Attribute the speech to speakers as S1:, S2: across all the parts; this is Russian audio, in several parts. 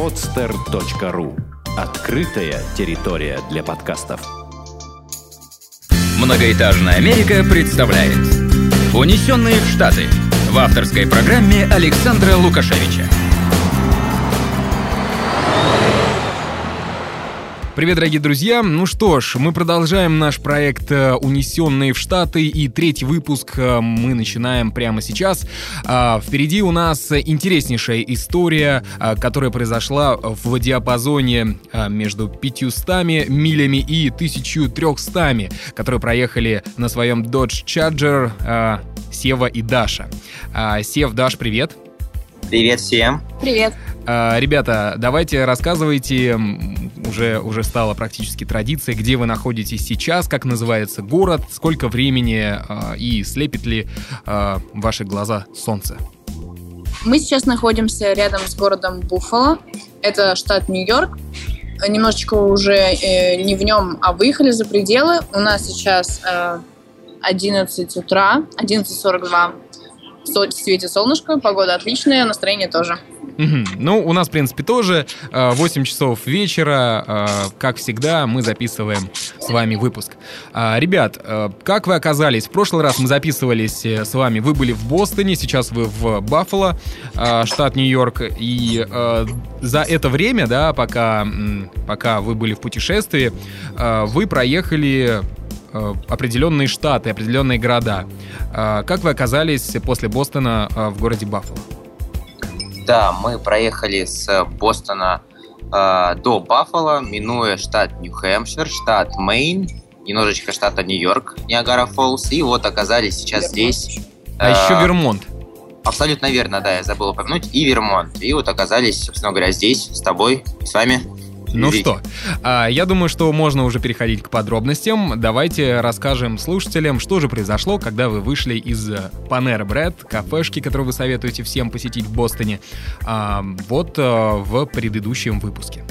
S1: podster.ru Открытая территория для подкастов.
S2: Многоэтажная Америка представляет «Унесенные в Штаты» в авторской программе Александра Лукашевича.
S3: Привет, дорогие друзья! Ну что ж, мы продолжаем наш проект э, «Унесенные в Штаты» и третий выпуск э, мы начинаем прямо сейчас. А, впереди у нас интереснейшая история, а, которая произошла в диапазоне а, между 500 милями и 1300, которые проехали на своем Dodge Charger Сева и Даша. Сев, Даш, привет!
S4: Привет всем!
S5: Привет!
S3: Ребята, давайте рассказывайте уже, уже стало практически традицией, где вы находитесь сейчас, как называется город, сколько времени э, и слепит ли э, ваши глаза солнце.
S5: Мы сейчас находимся рядом с городом Буффало. Это штат Нью-Йорк. Немножечко уже э, не в нем, а выехали за пределы. У нас сейчас э, 11 утра, 11.42. Светит солнышко, погода отличная, настроение тоже.
S3: Угу. Ну, у нас, в принципе, тоже 8 э, часов вечера. Э, как всегда, мы записываем с вами выпуск. А, ребят, э, как вы оказались? В прошлый раз мы записывались с вами. Вы были в Бостоне, сейчас вы в Баффало, штат Нью-Йорк. И за это время, да, пока, пока вы были в путешествии, вы проехали определенные штаты, определенные города. Как вы оказались после Бостона в городе Баффало?
S4: Да, мы проехали с Бостона э, до Баффало, минуя штат Нью-Хэмпшир, штат Мэйн, немножечко штата Нью-Йорк, Ниагара Фоллс, и вот оказались сейчас Вермонт. здесь.
S3: А э, еще Вермонт.
S4: Абсолютно верно, да, я забыл упомянуть, и Вермонт. И вот оказались, собственно говоря, здесь, с тобой, с вами.
S3: Ну что, а, я думаю, что можно уже переходить к подробностям. Давайте расскажем слушателям, что же произошло, когда вы вышли из Panera Bread, кафешки, которую вы советуете всем посетить в Бостоне, а, вот а, в предыдущем выпуске.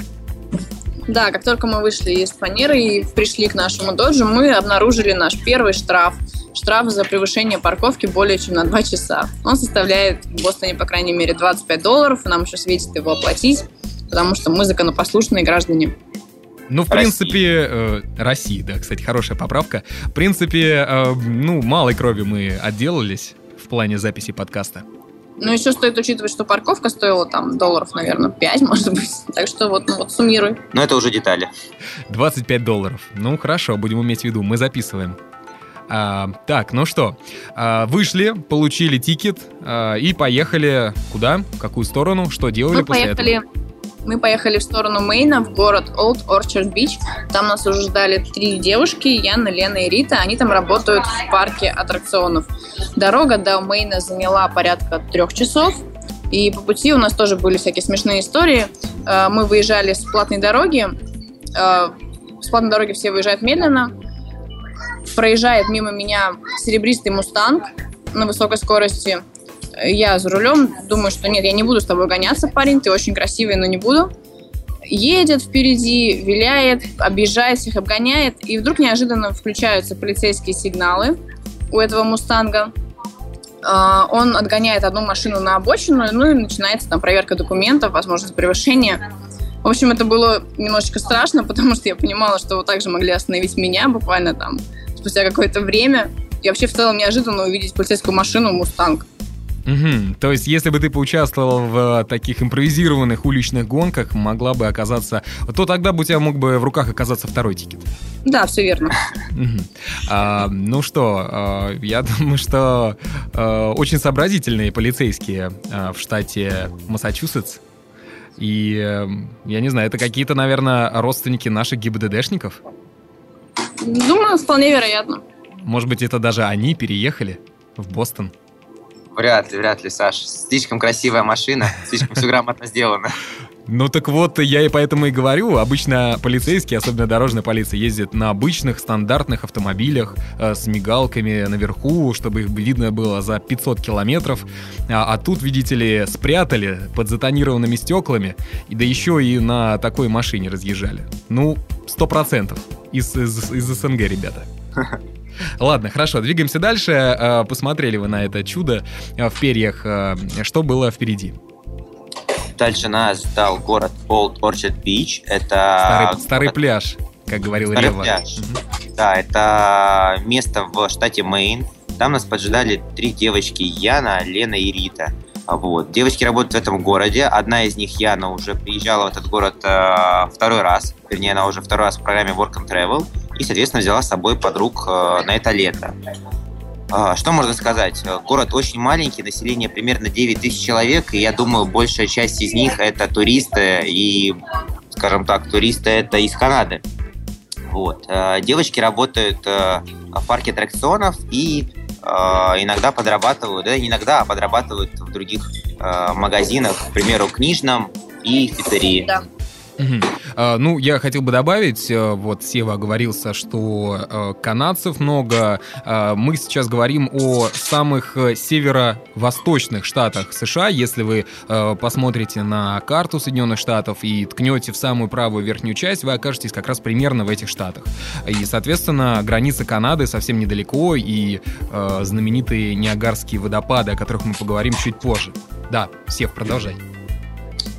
S5: Да, как только мы вышли из Панеры и пришли к нашему доджу, мы обнаружили наш первый штраф. Штраф за превышение парковки более чем на 2 часа. Он составляет в Бостоне, по крайней мере, 25 долларов, и нам еще светит его оплатить потому что мы законопослушные граждане.
S3: Ну, в принципе, э, России, да, кстати, хорошая поправка. В принципе, э, ну, малой крови мы отделались в плане записи подкаста.
S5: Ну, еще стоит учитывать, что парковка стоила там долларов, наверное, 5, может быть. Так что вот, ну, вот суммируй.
S4: Но это уже детали.
S3: 25 долларов. Ну, хорошо, будем иметь в виду, мы записываем. А, так, ну что, а, вышли, получили тикет а, и поехали куда? В какую сторону? Что делали
S5: мы
S3: после
S5: поехали
S3: этого?
S5: Мы поехали в сторону Мейна, в город Old Orchard Beach. Там нас уже ждали три девушки, Яна, Лена и Рита. Они там работают в парке аттракционов. Дорога до Мейна заняла порядка трех часов. И по пути у нас тоже были всякие смешные истории. Э, мы выезжали с платной дороги. Э, с платной дороги все выезжают медленно. Проезжает мимо меня серебристый мустанг на высокой скорости я за рулем, думаю, что нет, я не буду с тобой гоняться, парень, ты очень красивый, но не буду. Едет впереди, виляет, объезжает всех, обгоняет, и вдруг неожиданно включаются полицейские сигналы у этого «Мустанга». А, он отгоняет одну машину на обочину, ну и начинается там проверка документов, возможность превышения. В общем, это было немножечко страшно, потому что я понимала, что вот так же могли остановить меня буквально там спустя какое-то время. И вообще в целом неожиданно увидеть полицейскую машину «Мустанг».
S3: Угу. То есть, если бы ты поучаствовал в таких импровизированных уличных гонках, могла бы оказаться... То тогда бы у тебя мог бы в руках оказаться второй ticket.
S5: Да, все верно.
S3: Угу. А, ну что, а, я думаю, что а, очень сообразительные полицейские а, в штате Массачусетс. И я не знаю, это какие-то, наверное, родственники наших ГИБДДшников?
S5: Думаю, вполне вероятно.
S3: Может быть, это даже они переехали в Бостон?
S4: Вряд ли, вряд ли, Саш. Слишком красивая машина, слишком все грамотно сделано.
S3: Ну так вот, я и поэтому и говорю, обычно полицейские, особенно дорожная полиция, ездят на обычных стандартных автомобилях э, с мигалками наверху, чтобы их видно было за 500 километров. А, а тут, видите ли, спрятали под затонированными стеклами, и да еще и на такой машине разъезжали. Ну, сто процентов из, из, из СНГ, ребята. Ладно, хорошо, двигаемся дальше. Э, посмотрели вы на это чудо э, в перьях. Э, что было впереди?
S4: дальше нас ждал город Old Orchard Beach. Это
S3: старый, старый пляж, как говорил
S4: старый
S3: Рева.
S4: пляж. Да, это место в штате Мэйн. Там нас поджидали три девочки Яна, Лена и Рита. Вот. Девочки работают в этом городе. Одна из них, Яна, уже приезжала в этот город э, второй раз. Вернее, она уже второй раз в программе Work and Travel. И, соответственно, взяла с собой подруг э, на это лето. Э, что можно сказать? Город очень маленький, население примерно 9 тысяч человек. И я думаю, большая часть из них это туристы. И, скажем так, туристы это из Канады. Вот. Э, девочки работают э, в парке аттракционов и иногда подрабатывают, да, иногда подрабатывают в других э, магазинах, к примеру, книжном и пиццерии.
S5: Да.
S3: Мгм. А, Ну, я хотел бы добавить, э, вот Сева оговорился, что э, канадцев много. А, Мы сейчас говорим о самых э, северо-восточных штатах США. Если вы посмотрите на карту Соединенных Штатов и ткнете в самую правую верхнюю часть, вы окажетесь как раз примерно в этих штатах. И, соответственно, граница Канады совсем недалеко, и знаменитые Ниагарские водопады, о которых мы поговорим чуть позже. Да, Сев, продолжай.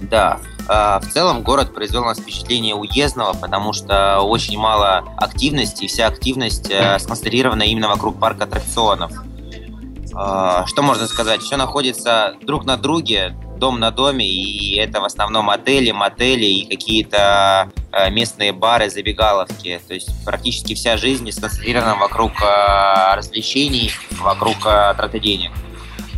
S4: Да. Э, В целом город произвел на нас впечатление уездного, потому что очень мало активности, и вся активность э, сконцентрирована именно вокруг парка аттракционов. Э, Что можно сказать? Все находится друг на друге, дом на доме, и это в основном отели, мотели и какие-то местные бары, забегаловки. То есть практически вся жизнь сконцентрирована вокруг развлечений, вокруг траты денег.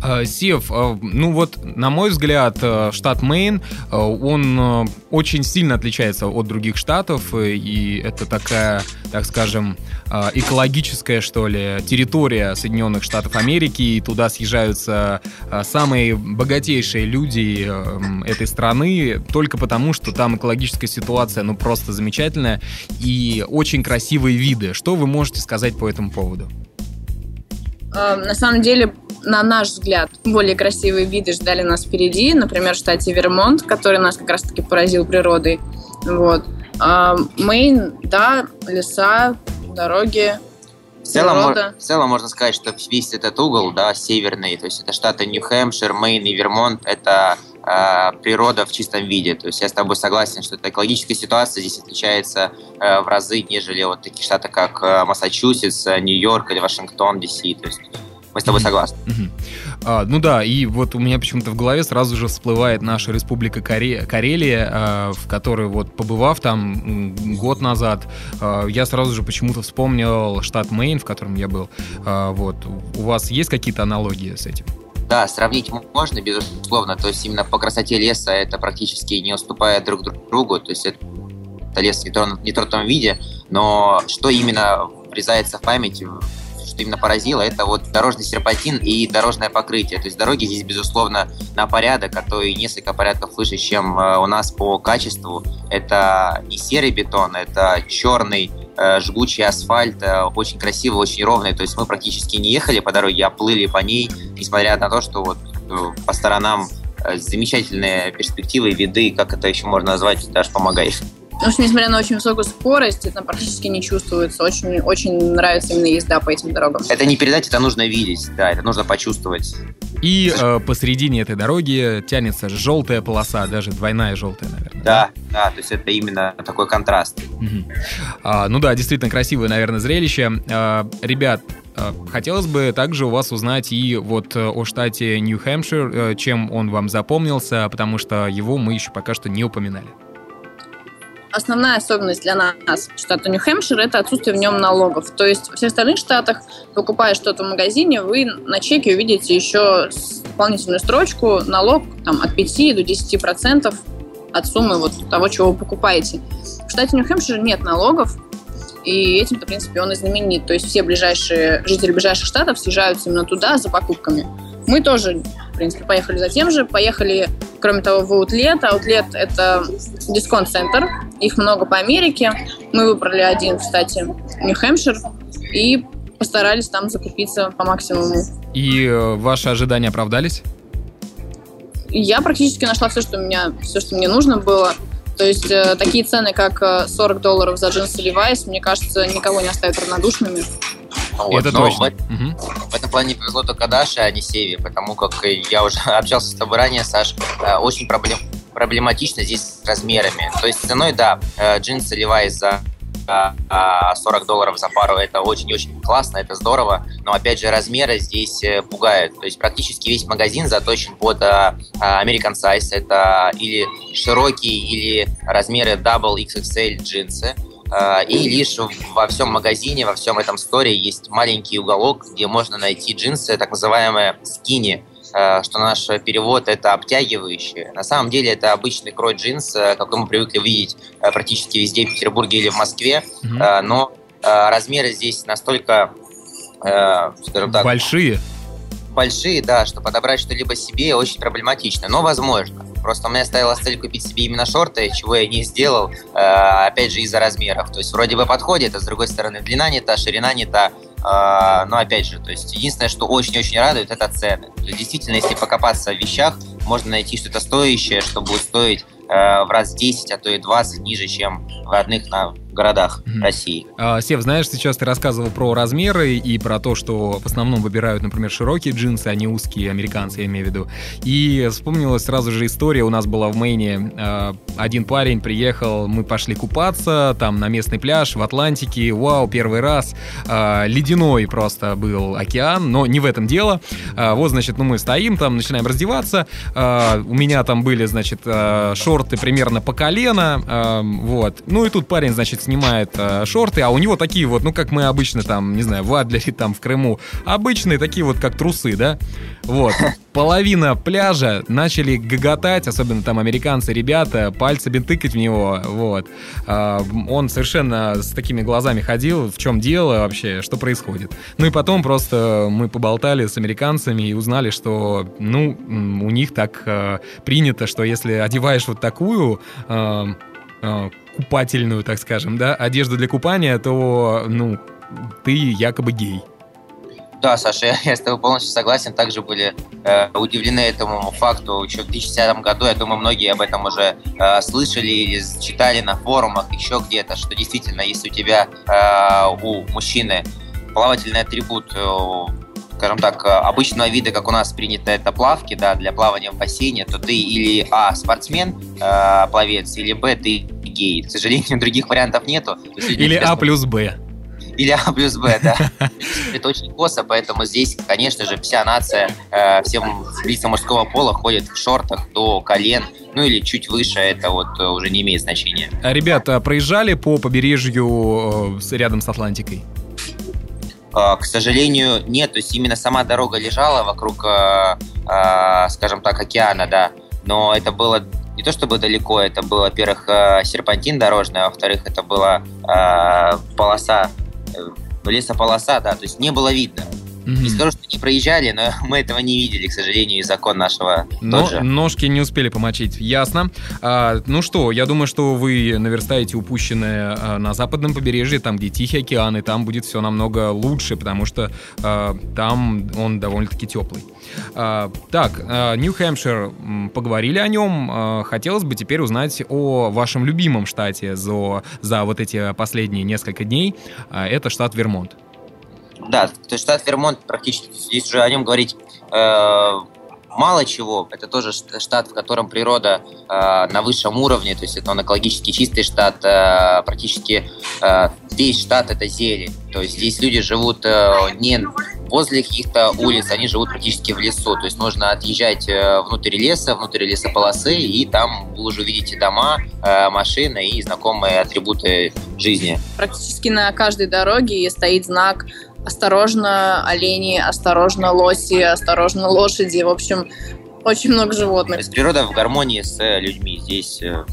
S3: Э, Сев, э, ну вот, на мой взгляд, э, штат Мэйн, он очень сильно отличается от других штатов, и это такая, так скажем, экологическая, что ли, территория Соединенных Штатов Америки, и туда съезжаются самые богатейшие люди этой страны, только потому, что там экологическая ситуация, ну, просто замечательная, и очень красивые виды. Что вы можете сказать по этому поводу?
S5: На самом деле, на наш взгляд, более красивые виды ждали нас впереди. Например, в штате Вермонт, который нас как раз-таки поразил природой. Вот. А, Мэйн, да, леса, дороги,
S4: В целом, в целом можно сказать, что весь этот угол, да, северный, то есть это штаты Нью-Хэмпшир, Мэйн и Вермонт, это э, природа в чистом виде. То есть я с тобой согласен, что эта экологическая ситуация здесь отличается э, в разы, нежели вот такие штаты, как э, Массачусетс, Нью-Йорк или Вашингтон, Д.С. То есть мы с тобой согласны.
S3: А, ну да, и вот у меня почему-то в голове сразу же всплывает наша республика Коре- Карелия, а, в которой вот побывав там год назад, а, я сразу же почему-то вспомнил штат Мэйн, в котором я был. А, вот у вас есть какие-то аналогии с этим?
S4: Да, сравнить можно, безусловно. То есть именно по красоте леса это практически не уступает друг другу. То есть это лес в нетронутом виде, но что именно врезается в память, что именно поразило, это вот дорожный серпантин и дорожное покрытие. То есть дороги здесь, безусловно, на порядок, а то и несколько порядков выше, чем э, у нас по качеству. Это не серый бетон, это черный э, жгучий асфальт, э, очень красивый, очень ровный. То есть мы практически не ехали по дороге, а плыли по ней, несмотря на то, что вот по сторонам замечательные перспективы, виды, как это еще можно назвать, даже помогаешь.
S5: Потому что, несмотря на очень высокую скорость, это практически не чувствуется. Очень, очень нравится именно езда по этим дорогам.
S4: Это не передать, это нужно видеть, да, это нужно почувствовать.
S3: И э, посередине этой дороги тянется желтая полоса, даже двойная желтая, наверное.
S4: Да, да, то есть это именно такой контраст.
S3: Мгм. А, ну да, действительно красивое, наверное, зрелище. А, ребят, а, хотелось бы также у вас узнать и вот э, о штате Нью-Хэмпшир, э, чем он вам запомнился, потому что его мы еще пока что не упоминали.
S5: Основная особенность для нас штата Нью-Хэмпшир – это отсутствие в нем налогов. То есть в всех остальных штатах, покупая что-то в магазине, вы на чеке увидите еще дополнительную строчку налог там, от 5 до 10 процентов от суммы вот того, чего вы покупаете. В штате Нью-Хэмпшир нет налогов, и этим-то, в принципе, он и знаменит. То есть все ближайшие, жители ближайших штатов съезжаются именно туда за покупками. Мы тоже, в принципе, поехали за тем же. Поехали, кроме того, в Аутлет. Аутлет – это дисконт-центр. Их много по Америке. Мы выбрали один, кстати, Нью-Хэмпшир. И постарались там закупиться по максимуму.
S3: И э, ваши ожидания оправдались?
S5: Я практически нашла все, что, меня, все, что мне нужно было. То есть э, такие цены, как э, 40 долларов за джинсы Levi's, мне кажется, никого не оставят равнодушными.
S4: Вот,
S3: Это
S4: но
S3: точно.
S4: В,
S3: Мгм.
S4: в этом плане повезло только Даше, а не Севе, потому как я уже общался с тобой ранее, Саш, э, очень проблем, проблематично здесь с размерами. То есть ценой, да, э, джинсы Levi's за 40 а, долларов за пару это очень-очень классно, это здорово, но опять же размеры здесь э, пугают. То есть практически весь магазин заточен под а, American Size, это или широкие, или размеры Double XXL джинсы. А, и лишь во всем магазине, во всем этом сторе есть маленький уголок, где можно найти джинсы, так называемые скини, Э, что наш перевод это обтягивающие. На самом деле это обычный крой джинс, э, какой мы привыкли видеть э, практически везде в Петербурге или в Москве, mm-hmm. но размеры здесь настолько, скажем так...
S3: Большие?
S4: Большие, да, что подобрать что-либо себе очень проблематично, но возможно. Просто у меня стояла цель купить себе именно шорты, чего я не сделал, опять же, из-за размеров. То есть вроде бы подходит, а с другой стороны длина не та, ширина не та, а, но опять же, то есть единственное, что очень-очень радует, это цены. То есть, действительно, если покопаться в вещах, можно найти что-то стоящее, что будет стоить э, в раз 10, а то и 20 ниже, чем в родных на городах mm-hmm. России.
S3: А, Сев, знаешь, сейчас ты рассказывал про размеры и про то, что в основном выбирают, например, широкие джинсы, а не узкие, американцы, я имею в виду. И вспомнилась сразу же история, у нас была в Мэйне, а, один парень приехал, мы пошли купаться, там на местный пляж в Атлантике, вау, первый раз, а, ледяной просто был океан, но не в этом дело. А, вот, значит, ну мы стоим там, начинаем раздеваться, а, у меня там были, значит, а, шорты примерно по колено, а, вот. Ну и тут парень, значит, снимает э, шорты, а у него такие вот, ну, как мы обычно там, не знаю, в Адлере, там, в Крыму, обычные такие вот, как трусы, да? Вот. Половина пляжа начали гоготать, особенно там американцы, ребята, пальцами тыкать в него, вот. Э, он совершенно с такими глазами ходил, в чем дело вообще, что происходит. Ну и потом просто мы поболтали с американцами и узнали, что, ну, у них так э, принято, что если одеваешь вот такую э, э, купательную, так скажем, да, одежду для купания, то, ну, ты якобы гей.
S4: Да, Саша, я, я с тобой полностью согласен. Также были э, удивлены этому факту еще в 2010 году. Я думаю, многие об этом уже э, слышали или читали на форумах, еще где-то, что действительно, если у тебя, э, у мужчины плавательный атрибут э, скажем так, э, обычного вида, как у нас принято это плавки, да, для плавания в бассейне, то ты или А, спортсмен, э, пловец, или Б, ты гей. К сожалению, других вариантов нету.
S3: Или А плюс Б.
S4: Или А плюс Б, да. Это очень косо, поэтому здесь, конечно же, вся нация, э, все лица мужского пола ходят в шортах до колен, ну или чуть выше, это вот э, уже не имеет значения.
S3: А, ребята, проезжали по побережью э, рядом с Атлантикой?
S4: К сожалению, нет. То есть именно сама дорога лежала вокруг, скажем так, океана, да. Но это было не то чтобы далеко, это был, во-первых, э, серпантин дорожный, а во-вторых, это была э, полоса, э, лесополоса, да, то есть не было видно. Mm-hmm. Не скажу, что не проезжали, но мы этого не видели, к сожалению, из закон нашего
S3: но, Ножки не успели помочить, ясно. А, ну что, я думаю, что вы наверстаете упущенное а, на западном побережье, там, где Тихий океан, и там будет все намного лучше, потому что а, там он довольно-таки теплый. А, так, Нью-Хэмпшир, поговорили о нем. А, хотелось бы теперь узнать о вашем любимом штате за, за вот эти последние несколько дней. А, это штат Вермонт.
S4: Да, то есть штат Вермонт практически, здесь уже о нем говорить э, мало чего. Это тоже штат, в котором природа э, на высшем уровне, то есть это он экологически чистый штат, э, практически э, весь штат это зелень. То есть здесь люди живут э, не возле каких-то улиц, они живут практически в лесу. То есть нужно отъезжать э, внутрь леса, внутрь лесополосы, и там вы уже увидите дома, э, машины и знакомые атрибуты жизни.
S5: Практически на каждой дороге стоит знак осторожно олени, осторожно лоси, осторожно лошади. В общем, очень много животных. То
S4: есть природа в гармонии с э, людьми. Здесь э,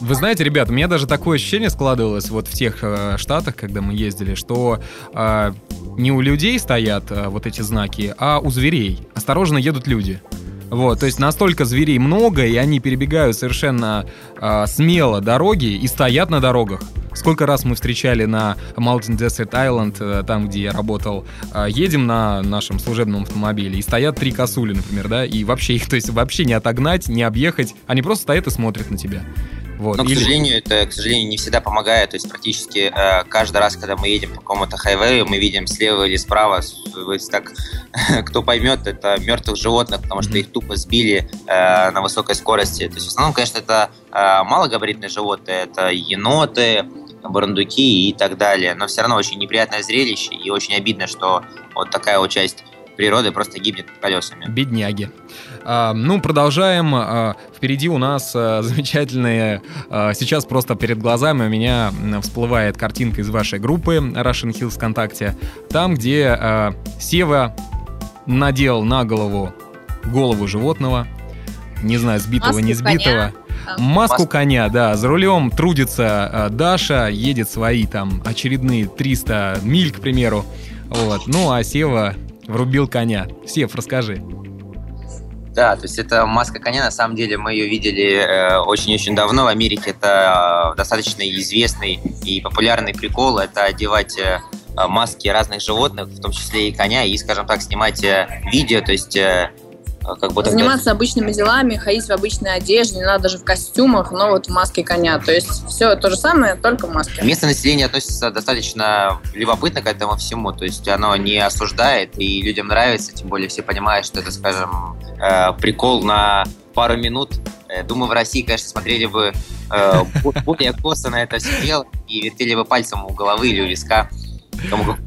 S3: вы знаете, ребят, у меня даже такое ощущение складывалось вот в тех э, штатах, когда мы ездили, что э, не у людей стоят э, вот эти знаки, а у зверей. Осторожно едут люди. Вот, то есть настолько зверей много, и они перебегают совершенно э, смело дороги и стоят на дорогах. Сколько раз мы встречали на Mountain Desert Island, э, там, где я работал, э, едем на нашем служебном автомобиле, и стоят три косули, например, да, и вообще их, то есть вообще не отогнать, не объехать, они просто стоят и смотрят на тебя. Вот.
S4: Но, к
S3: Или-
S4: сожалению, это, к сожалению, не всегда помогает. То есть практически э, каждый раз, когда мы едем по какому-то хайвею, мы видим слева или справа, так, кто поймет, это мертвых животных, потому что их тупо сбили э, на высокой скорости. То есть в основном, конечно, это э, малогабаритные животные, это еноты, барандуки и так далее. Но все равно очень неприятное зрелище и очень обидно, что вот такая вот часть природы просто гибнет колесами.
S3: Бедняги. А, ну, продолжаем. А, впереди у нас а, замечательные... а, сейчас просто перед глазами у меня всплывает картинка из вашей группы Russian Hills ВКонтакте. Там, где а, Сева надел на голову голову животного. Не знаю, сбитого,
S5: Маску
S3: не сбитого.
S5: коня.
S3: Маску
S4: Маску.
S3: коня, да. За рулем трудится а, Даша, едет свои там очередные 300 миль, к примеру. Вот. Ну, а Сева врубил коня. Сев, расскажи.
S4: Да, то есть это маска коня, на самом деле мы ее видели э, очень-очень давно. В Америке это э, достаточно известный и популярный прикол. Это одевать э, э, маски разных животных, в том числе и коня, и, скажем так, снимать э, видео, то есть э, э, как бы тогда-
S5: Заниматься обычными делами, ходить в обычной одежде, не надо даже в костюмах, но вот в маске коня. То есть все то же самое, только в маске.
S4: Местное население относится достаточно любопытно к этому всему, то есть оно не осуждает, и людям нравится, тем более все понимают, что это, скажем, э, прикол на пару минут. Э, Думаю, в России, конечно, смотрели бы э, бо- более косо на это все дело и вертели бы пальцем у головы или у виска. Кому как.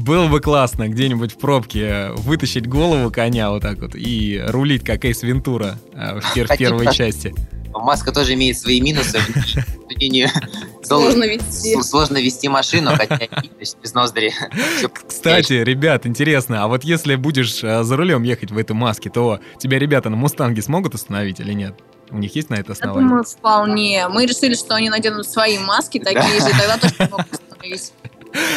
S3: Было бы классно где-нибудь в пробке вытащить голову коня вот так вот и рулить, как Эйс Вентура э, в, пер- первой
S4: так.
S3: части.
S4: Маска тоже имеет свои минусы.
S5: Сложно вести.
S4: Сл- Сложно вести машину, хотя без ноздри.
S3: Кстати, ребят, интересно, а вот если будешь э, за рулем ехать в этой маске, то тебя ребята на Мустанге смогут остановить или нет? У них есть на это
S5: Я
S3: основание?
S5: думаю, вполне. Мы решили, что они наденут свои маски такие же, и тогда точно могут остановить.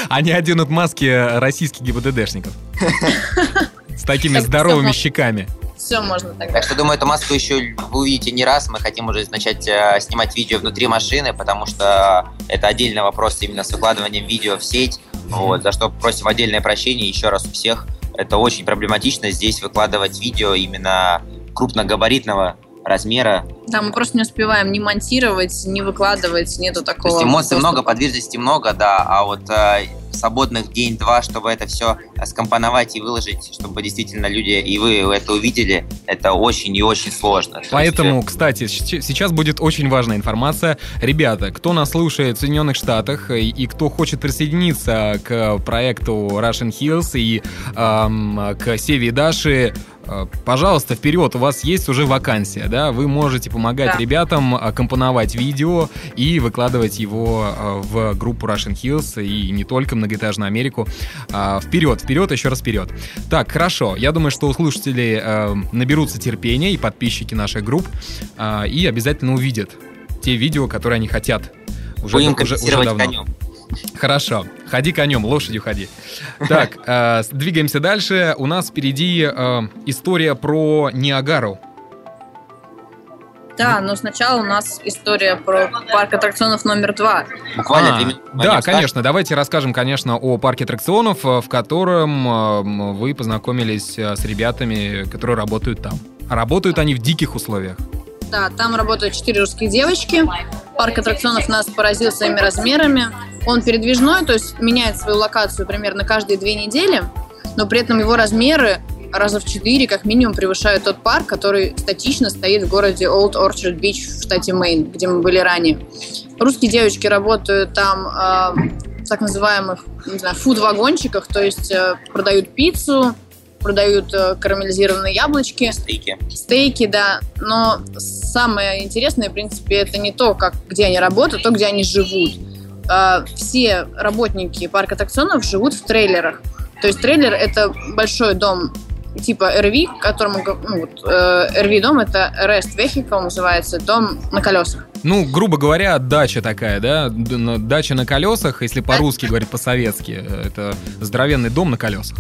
S3: Они оденут маски российских ГИБДДшников. С такими
S5: Так,
S3: здоровыми щеками.
S5: Все можно тогда.
S4: Так что, думаю, эту маску еще вы увидите не раз. Мы хотим уже начать э, снимать видео внутри машины, потому что это отдельный вопрос именно с выкладыванием видео в сеть. Вот, за что просим отдельное прощение еще раз у всех. Это очень проблематично здесь выкладывать видео именно крупногабаритного размера.
S5: Да, мы просто не успеваем ни монтировать, ни выкладывать, нету
S4: То
S5: такого.
S4: есть эмоций
S5: доступа.
S4: много, подвижности много, да, а вот э, свободных день-два, чтобы это все скомпоновать и выложить, чтобы действительно люди и вы это увидели, это очень и очень сложно. То есть,
S3: Поэтому, кстати, сейчас будет очень важная информация. Ребята, кто нас слушает в Соединенных Штатах и, и кто хочет присоединиться к проекту Russian Hills и ам, к Севе и Даше, э, пожалуйста, вперед, у вас есть уже вакансия, да, вы можете помогать
S5: Да.
S3: ребятам э, компоновать видео и выкладывать его э, в группу Russian Hills и не только многоэтажную Америку. А, Вперед, вперед, еще раз вперед. Так, хорошо. Я думаю, что у слушателей э, наберутся терпения и подписчики наших групп и обязательно увидят те видео, которые они хотят. Уже,
S4: Будем
S3: уже- уже давно.
S4: конем.
S3: Хорошо. Ходи конем, лошадью ходи. Так, э, двигаемся дальше. У нас впереди э, история про Ниагару.
S5: Да, но сначала у нас история про парк аттракционов номер два.
S4: Буквально
S3: А,
S4: две минуты.
S3: Да, конечно. Давайте расскажем, конечно, о парке аттракционов, э, в котором э, вы познакомились э, с ребятами, которые работают там. Работают они в диких условиях.
S5: Да, там работают четыре русские девочки. Парк аттракционов нас поразил своими размерами. Он передвижной, то есть меняет свою локацию примерно каждые две недели, но при этом его размеры раза в четыре как минимум превышают тот парк, который статично стоит в городе Old Orchard Beach в штате Мэйн, где мы были ранее. Русские девочки работают там э, в так называемых, не знаю, фуд-вагончиках, то есть э, продают пиццу, продают э, карамелизированные яблочки,
S4: Стейки.
S5: стейки, да. Но самое интересное, в принципе, это не то, как, где они работают, а то, где они живут. А, Все работники парка аттракционов живут в трейлерах. То есть трейлер — это большой дом типа RV, которому, ну, вот, э, RV-дом — это Rest Vehicle называется, дом на колесах.
S3: Ну, грубо говоря, дача такая, да? Дача на колесах, если по-русски говорить по-советски. э, Это здоровенный дом на колесах.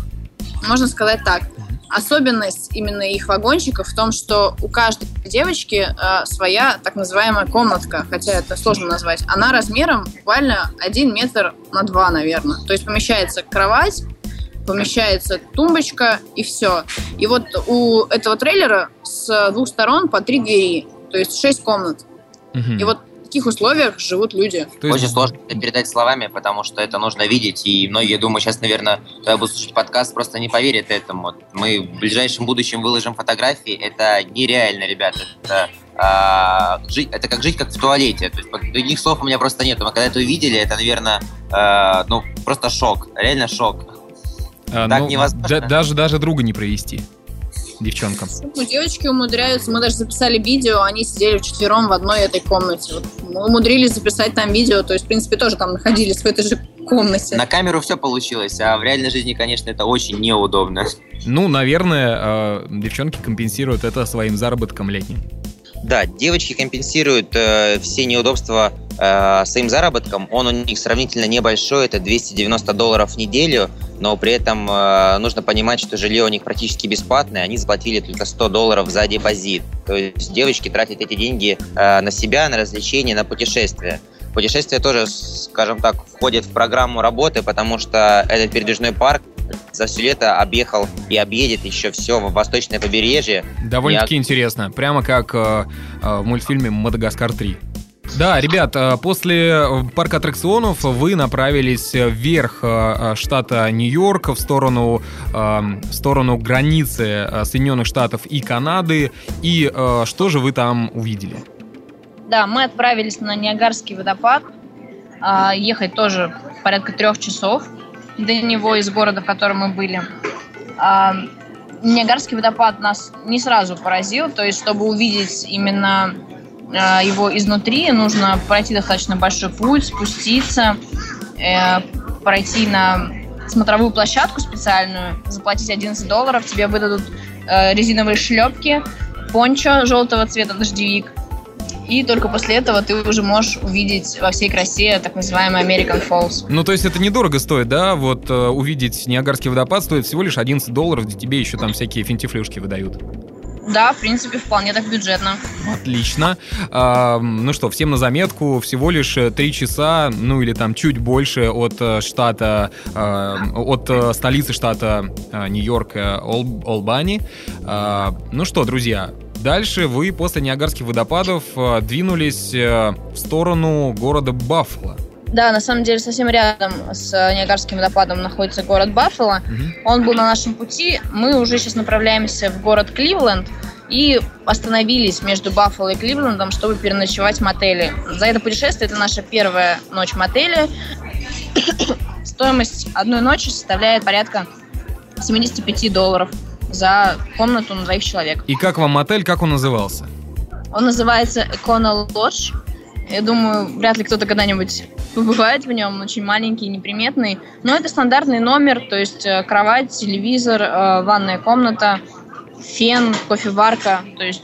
S5: Можно сказать так. Особенность именно их вагончиков в том, что у каждой девочки э, своя так называемая комнатка, хотя это сложно назвать. Она размером буквально 1 метр на 2, наверное. То есть помещается кровать, помещается тумбочка и все. И вот у этого трейлера с двух сторон по три двери, то есть шесть комнат.
S3: Мгм.
S5: И вот
S6: таких условиях живут люди.
S3: То есть-
S7: Очень сложно это передать словами, потому что это нужно видеть, и многие, думаю, сейчас, наверное, когда будут слушать подкаст, просто не поверят этому. Мы в ближайшем будущем выложим фотографии, это нереально, ребята. Это, а, жить, это как жить как в туалете. То есть, других слов у меня просто нет. Мы когда это увидели, это, наверное, а, ну, просто шок. Реально шок.
S3: А,
S7: так
S3: ну,
S7: невозможно.
S3: да- даже, даже друга не провести девчонкам.
S6: Ну, девочки умудряются, мы даже записали видео, они сидели вчетвером в одной этой комнате. Вот мы умудрились записать там видео, то есть, в принципе, тоже там находились в этой же комнате.
S7: На камеру все получилось, а в реальной жизни, конечно, это очень неудобно.
S3: Ну, наверное, э, девчонки компенсируют это своим заработком летним.
S4: Да, девочки компенсируют э, все неудобства э, своим заработком. Он у них сравнительно небольшой, это 290 долларов в неделю, но при этом э, нужно понимать, что жилье у них практически бесплатное, они заплатили только 100 долларов за депозит. То есть девочки тратят эти деньги э, на себя, на развлечения, на путешествия. Путешествия тоже, скажем так, входят в программу работы, потому что этот передвижной парк за все лето объехал и объедет еще все восточное побережье.
S3: Довольно-таки интересно. Прямо как э, э, в мультфильме «Мадагаскар 3». Да, ребят, э, после э, парка аттракционов вы направились вверх э, э, штата Нью-Йорк в сторону, э, в сторону границы Соединенных Штатов и Канады. И что же вы там увидели?
S5: Да, мы отправились на Ниагарский водопад. А, ехать тоже порядка трех часов до него из города, в котором мы были. А, Ниагарский водопад нас не сразу поразил, то есть, чтобы увидеть именно его изнутри, нужно пройти достаточно большой путь, спуститься, э, пройти на смотровую площадку специальную, заплатить 11 долларов, тебе выдадут э, резиновые шлепки, пончо желтого цвета, дождевик, и только после этого ты уже можешь увидеть во всей красе так называемый American Falls.
S3: Ну, то есть это недорого стоит, да? Вот э, увидеть Ниагарский водопад стоит всего лишь 11 долларов, где тебе еще там всякие финтифлюшки выдают.
S5: Да, в принципе, вполне так бюджетно.
S3: Отлично. А, ну что, всем на заметку, всего лишь э, три часа, ну или там чуть больше от э, штата, от э, столицы штата Нью-Йорк, Ол- Олбани. А, ну что, друзья, дальше вы после Ниагарских водопадов двинулись в сторону города Баффало.
S5: Да, на самом деле совсем рядом с э, Ниагарским водопадом находится город Баффало.
S3: Мгм.
S5: Он был на нашем пути. Мы уже сейчас направляемся в город Кливленд и остановились между Баффало и Кливлендом, чтобы переночевать в мотеле. За это путешествие это наша первая ночь в мотеле. Стоимость одной ночи составляет порядка 75 долларов за комнату на двоих человек.
S3: И как вам мотель, как он назывался?
S5: Он называется Econo Lodge. Я думаю, вряд ли кто-то когда-нибудь побывает в нем. Очень маленький, неприметный. Но это стандартный номер, то есть э, кровать, телевизор, э, ванная комната, фен, кофеварка. То есть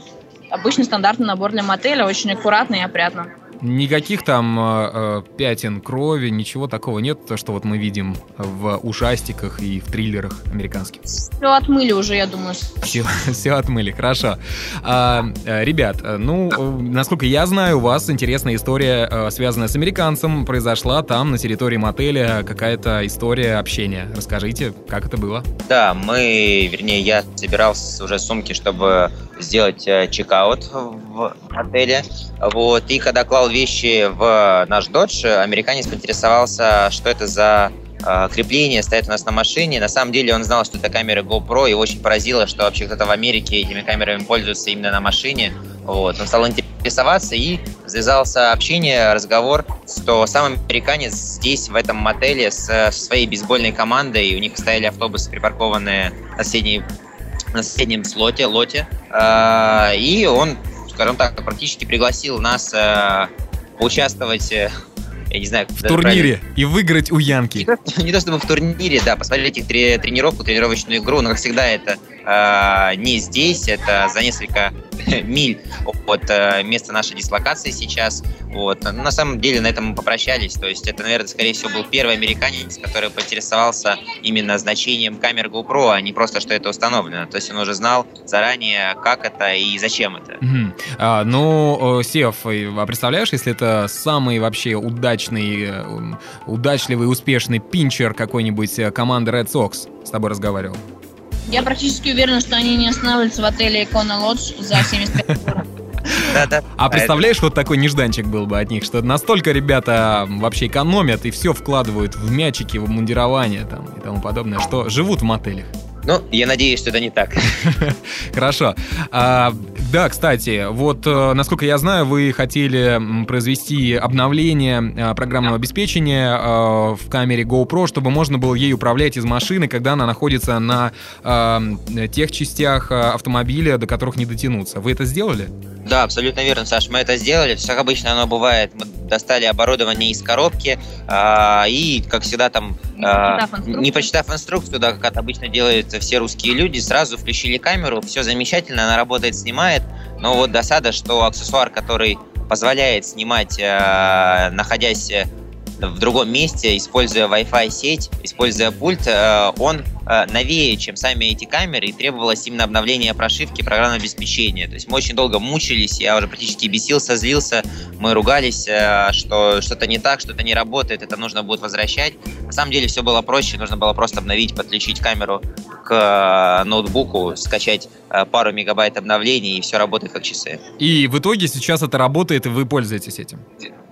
S5: обычный стандартный набор для мотеля, очень аккуратно и опрятно.
S3: Никаких там э, э, пятен крови, ничего такого нет, то, что вот мы видим в ужастиках и в триллерах американских.
S5: Все отмыли уже, я думаю.
S3: Все, все отмыли, хорошо. А, э, ребят, э, ну, насколько я знаю, у вас интересная история, связанная с американцем, произошла там, на территории мотеля, какая-то история общения. Расскажите, как это было?
S4: Да, мы, вернее, я собирался уже сумки, чтобы сделать э, чекаут в отеле. Вот. И когда клал вещи в наш додж, американец поинтересовался, что это за э, крепление стоит у нас на машине. На самом деле он знал, что это камеры GoPro, и очень поразило, что вообще кто-то в Америке этими камерами пользуется именно на машине. Вот. Он стал интересоваться и завязался общение, разговор, что сам американец здесь, в этом мотеле, с, со своей бейсбольной командой, у них стояли автобусы, припаркованные на, соседней, на соседнем слоте, лоте, А, и он, скажем так, практически пригласил нас э, поучаствовать, э, я не знаю,
S3: В
S4: правильно
S3: турнире и выиграть у Янки.
S4: не то, что- не то чтобы в турнире, да, посмотреть их тре- тренировку, тренировочную игру, но, как всегда, это э, не здесь, это за несколько миль от э, места нашей дислокации сейчас. Вот. На самом деле на этом мы попрощались. То есть это, наверное, скорее всего, был первый американец, который поинтересовался именно значением камер GoPro, а не просто, что это установлено. То есть он уже знал заранее, как это и зачем это.
S3: Мгм. А, ну, Сев, а представляешь, если это самый вообще удачный, э, удачливый, успешный пинчер какой-нибудь э, команды Red Sox с тобой разговаривал?
S5: Я практически уверена, что они не останавливаются в отеле Econo Lodge за 75 долларов.
S4: Да, да.
S3: А представляешь, вот такой нежданчик был бы от них, что настолько ребята вообще экономят и все вкладывают в мячики, в мундирование там и тому подобное, что живут в мотелях.
S4: Ну, я надеюсь, что это не так.
S3: Хорошо. А, да, кстати, вот э, насколько я знаю, вы хотели произвести обновление э, программного обеспечения э, в камере GoPro, чтобы можно было ей управлять из машины, когда она находится на тех частях автомобиля, до которых не дотянуться. Вы это сделали?
S4: Да, абсолютно верно, Саш. Мы это сделали. Как обычно оно бывает. Мы достали оборудование из коробки а, и, как всегда, там не, а, прочитав не прочитав инструкцию, да, как это обычно делают все русские люди, сразу включили камеру, все замечательно, она работает, снимает. Но вот досада, что аксессуар, который позволяет снимать, а, находясь в другом месте, используя Wi-Fi сеть, используя пульт, э, он э, новее, чем сами эти камеры, и требовалось именно обновление прошивки программного обеспечения. То есть мы очень долго мучились, я уже практически бесился, злился, мы ругались, э, что что-то не так, что-то не работает, это нужно будет возвращать. На самом деле все было проще, нужно было просто обновить, подключить камеру к ноутбуку, скачать пару мегабайт обновлений, и все работает как часы.
S3: И в итоге сейчас это работает, и вы пользуетесь этим?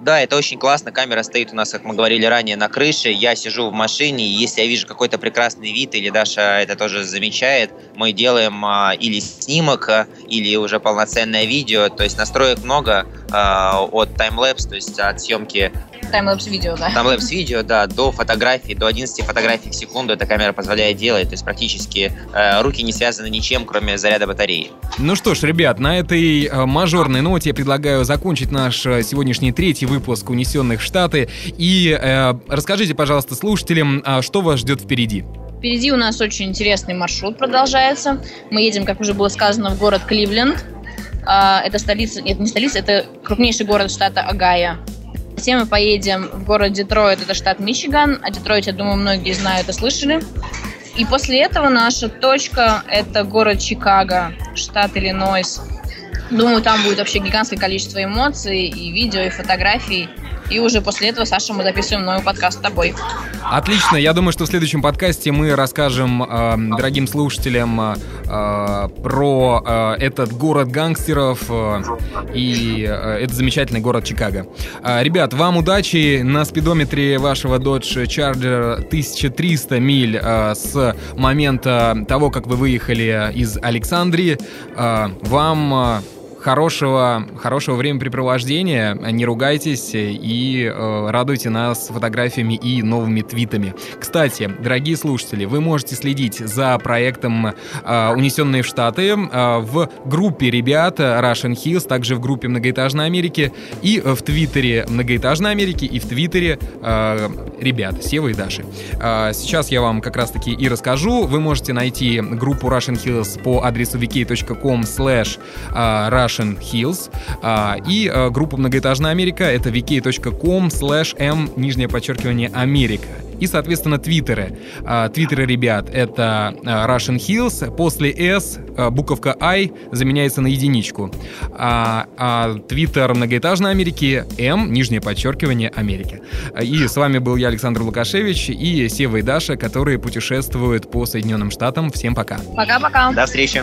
S4: Да, это очень классно. Камера стоит у нас, как мы говорили ранее, на крыше. Я сижу в машине, и если я вижу какой-то прекрасный вид, или Даша это тоже замечает, мы делаем а, или снимок, а, или уже полноценное видео. То есть настроек много а, от таймлэпс, то есть от съемки
S5: Таймлэпс видео, да.
S4: Таймлэпс видео, да, до фотографий, до 11 фотографий в секунду эта камера позволяет делать. То есть практически э, руки не связаны ничем, кроме заряда батареи.
S3: Ну что ж, ребят, на этой э, мажорной ноте я предлагаю закончить наш э, сегодняшний третий выпуск «Унесенных в Штаты». И э, расскажите, пожалуйста, слушателям, э, что вас ждет впереди.
S5: Впереди у нас очень интересный маршрут продолжается. Мы едем, как уже было сказано, в город Кливленд. А, это столица, нет, не столица, это крупнейший город штата Агая. Затем мы поедем в город Детройт, это штат Мичиган. О Детройте, я думаю, многие знают и слышали. И после этого наша точка – это город Чикаго, штат Иллинойс. Думаю, там будет вообще гигантское количество эмоций, и видео, и фотографий. И уже после этого, Саша, мы записываем новый подкаст с тобой.
S3: Отлично. Я думаю, что в следующем подкасте мы расскажем э, дорогим слушателям э, про э, этот город гангстеров э, и э, этот замечательный город Чикаго. Э, ребят, вам удачи на спидометре вашего Dodge Charger 1300 миль э, с момента того, как вы выехали из Александрии. Э, вам... Э, хорошего, хорошего времяпрепровождения, не ругайтесь и э, радуйте нас фотографиями и новыми твитами. Кстати, дорогие слушатели, вы можете следить за проектом э, «Унесенные в Штаты» э, в группе ребят Russian Hills, также в группе «Многоэтажной Америки» и в твиттере «Многоэтажной Америки» и в твиттере э, ребят Сева и Даши. Э, сейчас я вам как раз-таки и расскажу. Вы можете найти группу Russian Hills по адресу wiki.com slash russian Hills. А, и а, группа «Многоэтажная Америка» — это vk.com slash m, нижнее подчеркивание, Америка. И, соответственно, твиттеры. А, твиттеры ребят — это Russian Hills. После S буковка I заменяется на единичку. А, а твиттер многоэтажной Америки — M, нижнее подчеркивание, Америки. И с вами был я, Александр Лукашевич, и Сева и Даша, которые путешествуют по Соединенным Штатам. Всем пока.
S5: Пока-пока.
S4: До встречи.